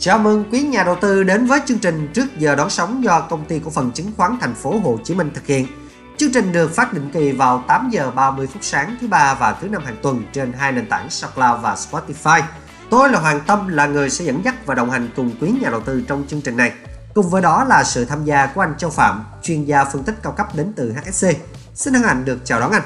Chào mừng quý nhà đầu tư đến với chương trình trước giờ đón sóng do công ty cổ phần chứng khoán thành phố Hồ Chí Minh thực hiện. Chương trình được phát định kỳ vào 8 giờ 30 phút sáng thứ ba và thứ năm hàng tuần trên hai nền tảng SoundCloud và Spotify. Tôi là Hoàng Tâm là người sẽ dẫn dắt và đồng hành cùng quý nhà đầu tư trong chương trình này. Cùng với đó là sự tham gia của anh Châu Phạm, chuyên gia phân tích cao cấp đến từ HSC. Xin hân hạnh được chào đón anh.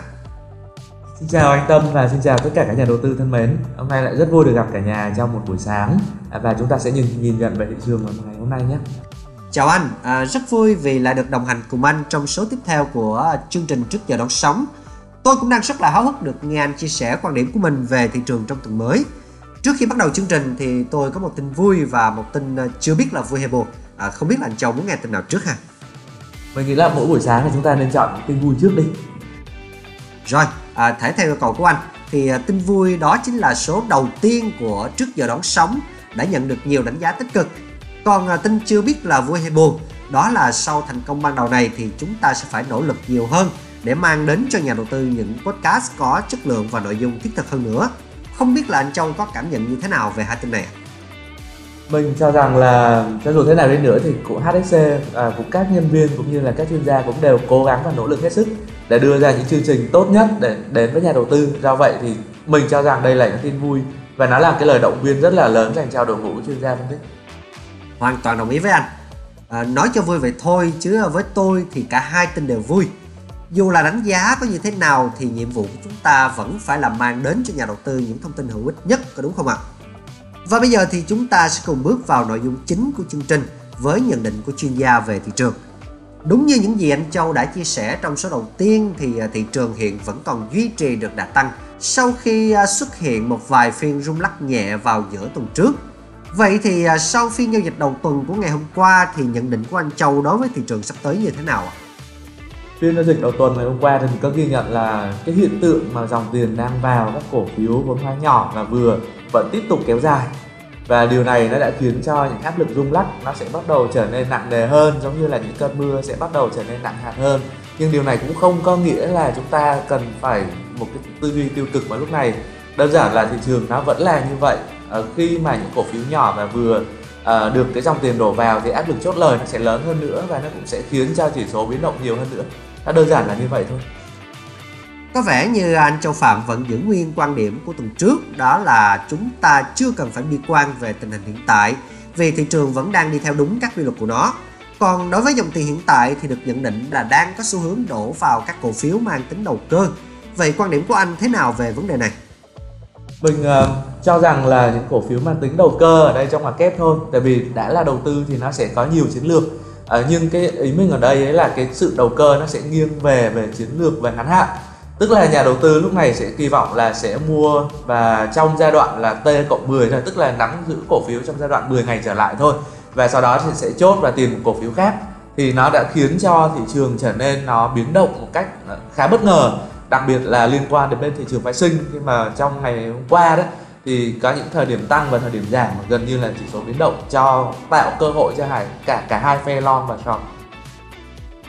Xin chào anh Tâm và xin chào tất cả các nhà đầu tư thân mến. Hôm nay lại rất vui được gặp cả nhà trong một buổi sáng à, và chúng ta sẽ nhìn nhìn nhận về thị trường vào ngày hôm nay nhé. Chào anh, à, rất vui vì lại được đồng hành cùng anh trong số tiếp theo của chương trình trước giờ đón sóng. Tôi cũng đang rất là háo hức được nghe anh chia sẻ quan điểm của mình về thị trường trong tuần mới. Trước khi bắt đầu chương trình thì tôi có một tin vui và một tin à, chưa biết là vui hay buồn. À, không biết là anh Châu muốn nghe tin nào trước ha? Mình nghĩ là mỗi buổi sáng thì chúng ta nên chọn tin vui trước đi. Rồi, à, thể theo yêu cầu của anh thì à, tin vui đó chính là số đầu tiên của trước giờ đón sóng đã nhận được nhiều đánh giá tích cực. Còn à, tin chưa biết là vui hay buồn, đó là sau thành công ban đầu này thì chúng ta sẽ phải nỗ lực nhiều hơn để mang đến cho nhà đầu tư những podcast có chất lượng và nội dung thiết thực hơn nữa. Không biết là anh Châu có cảm nhận như thế nào về hai tin này ạ? Mình cho rằng là cho dù thế nào đi nữa thì của HSC à, cũng các nhân viên cũng như là các chuyên gia cũng đều cố gắng và nỗ lực hết sức để đưa ra những chương trình tốt nhất để đến với nhà đầu tư. Do vậy thì mình cho rằng đây là những tin vui và nó là cái lời động viên rất là lớn dành cho đội ngũ chuyên gia phân tích. Hoàn toàn đồng ý với anh. À, nói cho vui vậy thôi chứ với tôi thì cả hai tin đều vui. Dù là đánh giá có như thế nào thì nhiệm vụ của chúng ta vẫn phải là mang đến cho nhà đầu tư những thông tin hữu ích nhất có đúng không ạ? Và bây giờ thì chúng ta sẽ cùng bước vào nội dung chính của chương trình với nhận định của chuyên gia về thị trường. Đúng như những gì anh Châu đã chia sẻ, trong số đầu tiên thì à, thị trường hiện vẫn còn duy trì được đà tăng sau khi à, xuất hiện một vài phiên rung lắc nhẹ vào giữa tuần trước. Vậy thì à, sau phiên giao dịch đầu tuần của ngày hôm qua thì nhận định của anh Châu đối với thị trường sắp tới như thế nào ạ? Phiên giao dịch đầu tuần ngày hôm qua thì mình có ghi nhận là cái hiện tượng mà dòng tiền đang vào các cổ phiếu vốn hóa nhỏ và vừa vẫn tiếp tục kéo dài. Và điều này nó đã khiến cho những áp lực rung lắc nó sẽ bắt đầu trở nên nặng nề hơn giống như là những cơn mưa sẽ bắt đầu trở nên nặng hạt hơn. Nhưng điều này cũng không có nghĩa là chúng ta cần phải một cái tư duy tiêu cực vào lúc này. Đơn giản là thị trường nó vẫn là như vậy. À, khi mà những cổ phiếu nhỏ và vừa à, được cái dòng tiền đổ vào thì áp lực chốt lời nó sẽ lớn hơn nữa và nó cũng sẽ khiến cho chỉ số biến động nhiều hơn nữa nó đơn giản là như vậy thôi có vẻ như anh Châu Phạm vẫn giữ nguyên quan điểm của tuần trước đó là chúng ta chưa cần phải bi quan về tình hình hiện tại vì thị trường vẫn đang đi theo đúng các quy luật của nó. Còn đối với dòng tiền hiện tại thì được nhận định là đang có xu hướng đổ vào các cổ phiếu mang tính đầu cơ. Vậy quan điểm của anh thế nào về vấn đề này? Mình uh, cho rằng là những cổ phiếu mang tính đầu cơ ở đây trong ngoặc kép thôi Tại vì đã là đầu tư thì nó sẽ có nhiều chiến lược à, Nhưng cái ý mình ở đây ấy là cái sự đầu cơ nó sẽ nghiêng về về chiến lược về ngắn hạn. Tức là nhà đầu tư lúc này sẽ kỳ vọng là sẽ mua và trong giai đoạn là T cộng 10 thôi tức là nắm giữ cổ phiếu trong giai đoạn 10 ngày trở lại thôi. Và sau đó thì sẽ chốt và tìm một cổ phiếu khác. Thì nó đã khiến cho thị trường trở nên nó biến động một cách ờ, khá bất ngờ. Đặc biệt là liên quan đến bên thị trường phái sinh khi mà trong ngày hôm qua đó thì có những thời điểm tăng và thời điểm giảm gần như là chỉ số biến động cho tạo cơ hội cho hải cả cả hai phe long và short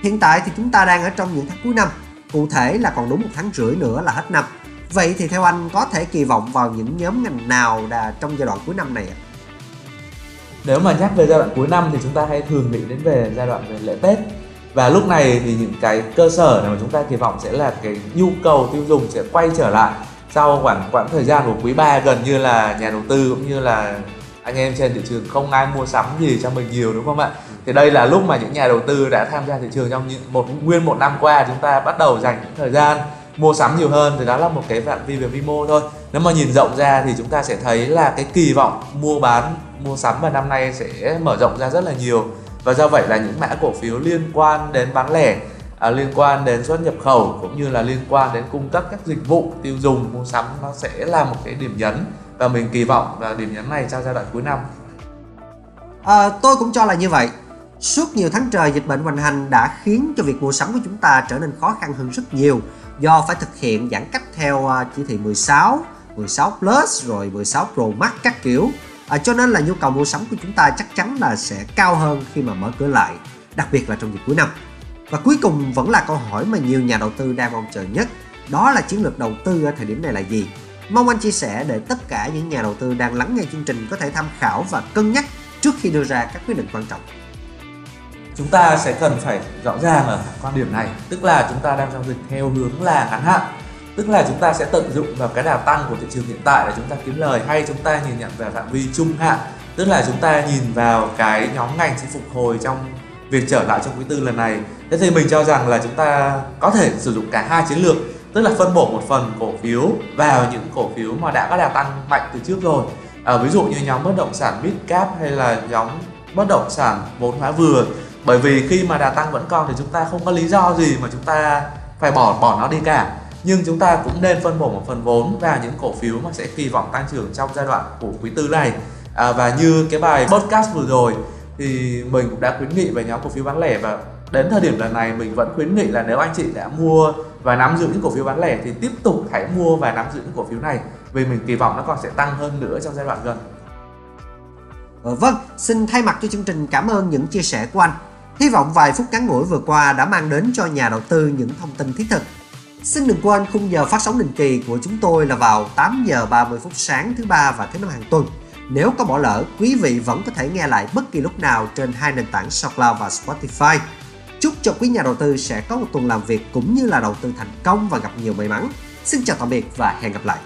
hiện tại thì chúng ta đang ở trong những tháng cuối năm Cụ thể là còn đúng một tháng rưỡi nữa là hết năm. Vậy thì theo anh có thể kỳ vọng vào những nhóm ngành nào đà trong giai đoạn cuối năm này ạ? Nếu mà nhắc về giai đoạn cuối năm thì chúng ta hay thường nghĩ đến về giai đoạn về lễ Tết và lúc này thì những cái cơ sở mà chúng ta kỳ vọng sẽ là cái nhu cầu tiêu dùng sẽ quay trở lại sau khoảng quãng thời gian của quý 3 gần như là nhà đầu tư cũng như là anh em trên thị trường không ai mua sắm gì cho mình nhiều, đúng không ạ? Thì đây là lúc mà những nhà đầu tư đã tham gia thị trường trong những một, nguyên một năm qua, chúng ta bắt đầu dành những thời gian mua sắm nhiều hơn. Thì đó là một cái phạm vi về vi mô thôi. Nếu mà nhìn rộng ra thì chúng ta sẽ thấy là cái kỳ vọng mua bán, mua sắm vào năm nay sẽ mở rộng ra rất là nhiều. Và do vậy là những mã cổ phiếu liên quan đến bán lẻ à, liên quan đến xuất nhập khẩu cũng như là liên quan đến cung cấp các dịch vụ tiêu dùng mua sắm nó sẽ là một cái điểm nhấn và mình kỳ vọng là điểm nhấn này trong giai đoạn cuối năm à, tôi cũng cho là như vậy Suốt nhiều tháng trời dịch bệnh hoành hành đã khiến cho việc mua sắm của chúng ta trở nên khó khăn hơn rất nhiều do phải thực hiện giãn cách theo à, chỉ thị 16, 16 Plus rồi 16 Pro Max các kiểu. À, cho nên là nhu cầu mua sắm của chúng ta chắc chắn là sẽ cao hơn khi mà mở cửa lại, đặc biệt là trong dịp cuối năm. Và cuối cùng vẫn là câu hỏi mà nhiều nhà đầu tư đang mong chờ nhất, đó là chiến lược đầu tư ở thời điểm này là gì? Mong anh chia sẻ để tất cả những nhà đầu tư đang lắng nghe chương trình có thể tham khảo và cân nhắc trước khi đưa ra các quyết định quan trọng chúng ta sẽ cần phải rõ ràng ở quan điểm này tức là chúng ta đang giao dịch theo hướng là ngắn hạn tức là chúng ta sẽ tận dụng vào cái đà tăng của thị trường hiện tại để chúng ta kiếm lời hay chúng ta nhìn nhận về phạm vi trung hạn tức là chúng ta nhìn vào cái nhóm ngành sẽ phục hồi trong việc trở lại trong quý tư lần này. Thế thì mình cho rằng là chúng ta có thể sử dụng cả hai chiến lược tức là phân bổ một phần cổ phiếu vào những cổ phiếu mà đã có đà tăng mạnh từ trước rồi. À, ví dụ như nhóm bất động sản mid cap hay là nhóm bất động sản vốn hóa vừa. Bởi vì khi mà đà tăng vẫn còn thì chúng ta không có lý do gì mà chúng ta phải bỏ bỏ nó đi cả. Nhưng chúng ta cũng nên phân bổ một phần vốn vào những cổ phiếu mà sẽ kỳ vọng tăng trưởng trong giai đoạn của quý tư này. À, và như cái bài podcast vừa rồi thì mình cũng đã khuyến nghị về nhóm cổ phiếu bán lẻ và đến thời điểm lần này mình vẫn khuyến nghị là nếu anh chị đã mua và nắm giữ những cổ phiếu bán lẻ thì tiếp tục hãy mua và nắm giữ những cổ phiếu này vì mình kỳ vọng nó còn sẽ tăng hơn nữa trong giai đoạn gần. Ừ, vâng, xin thay mặt cho chương trình cảm ơn những chia sẻ của anh. Hy vọng vài phút ngắn ngủi vừa qua đã mang đến cho nhà đầu tư những thông tin thiết thực. Xin đừng quên khung giờ phát sóng định kỳ của chúng tôi là vào 8 giờ 30 phút sáng thứ ba và thứ năm hàng tuần. Nếu có bỏ lỡ, quý vị vẫn có thể nghe lại bất kỳ lúc nào trên hai nền tảng SoundCloud và Spotify. Chúc cho quý nhà đầu tư sẽ có một tuần làm việc cũng như là đầu tư thành công và gặp nhiều may mắn. Xin chào tạm biệt và hẹn gặp lại.